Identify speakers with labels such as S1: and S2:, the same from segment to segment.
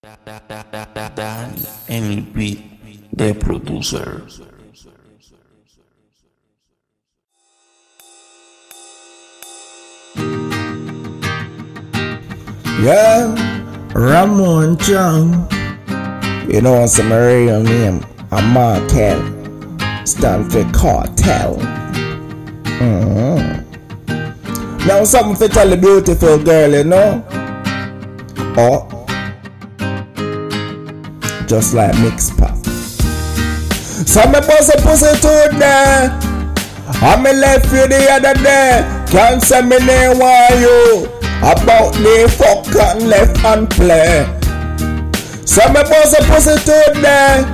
S1: Danny NLP, the producer.
S2: Yeah, Ramone Chung. You know what's my real name? I'm Markel. Stand for cartel. Mm-hmm. Now something to tell the beautiful girl, you know? Oh. Just like mix pop. So me bust a pussy today. I me left you the other day. Can't say me name why you. About the fuck and left and play. So me bust a pussy today.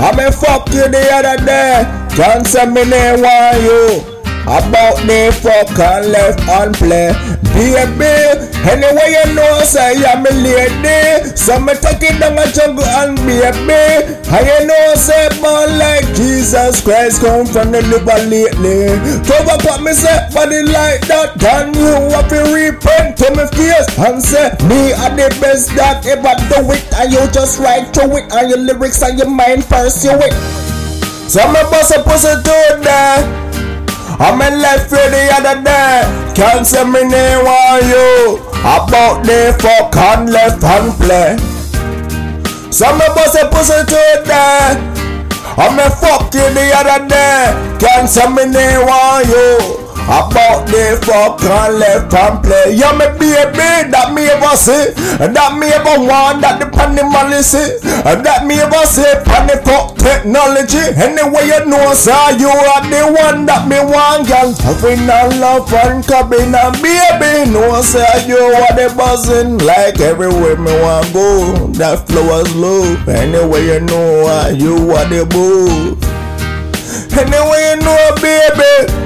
S2: I me fuck you the other day. Can't say me name why you. About the fuck left and play. Baby, anyway you know say I'm a lady. So me take it down a jungle and baby. And you know say born like Jesus Christ come from the liver lately. Cover pop me say body like that. Then you have to repent to me face and say me are the best that ever do it. And you just write to it and your lyrics and your mind pursue it. So me bust a pussy to do that. I'm in left the other day. Can't say me name on you. About the fuck and left and play. Some me bust a pussy to it there. I'm a fuck you the other day. Can't say me name on you. About the fuck and left and play. Yeah, me baby, that me ever see. And that me ever want, that the panny see. And that me ever say, panny fuck technology. Anyway, you know, sir, you are the one that me want, girl. Having a love and cabin and baby. No, sir, you are the buzzing. Like everywhere me want go. That flow is low. Anyway, you know, you are the boo. Anyway, you know, baby.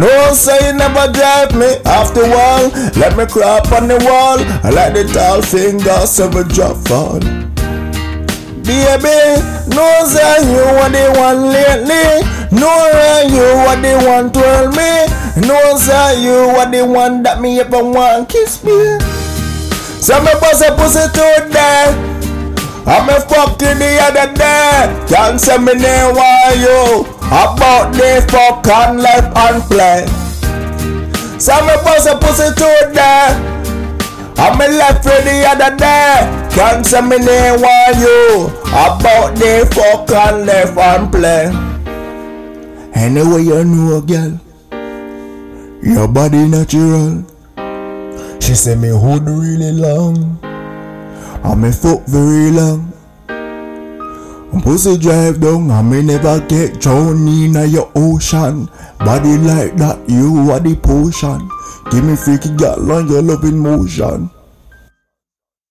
S2: No say you never drive me off the wall. Let me crop on the wall. I like the tall fingers of a drop fall. Baby, no say you are the one lately. No say you are the one twirl me. No say you are the one that me ever want kiss me. So me bust a pussy today. I'm a fuck you the other day. Can't say me name why you. About the fuck and left and play. So me bust a pussy today. I'm a left for the other day. Can't say me name why you. About the fuck and left and play. Anyway you know girl. Your body natural. She say me hood really long. And me fuck very long. Pussy drive down and me never get drowned in a your ocean. Body like that, you are the potion. Give me freaky girl on your loving motion.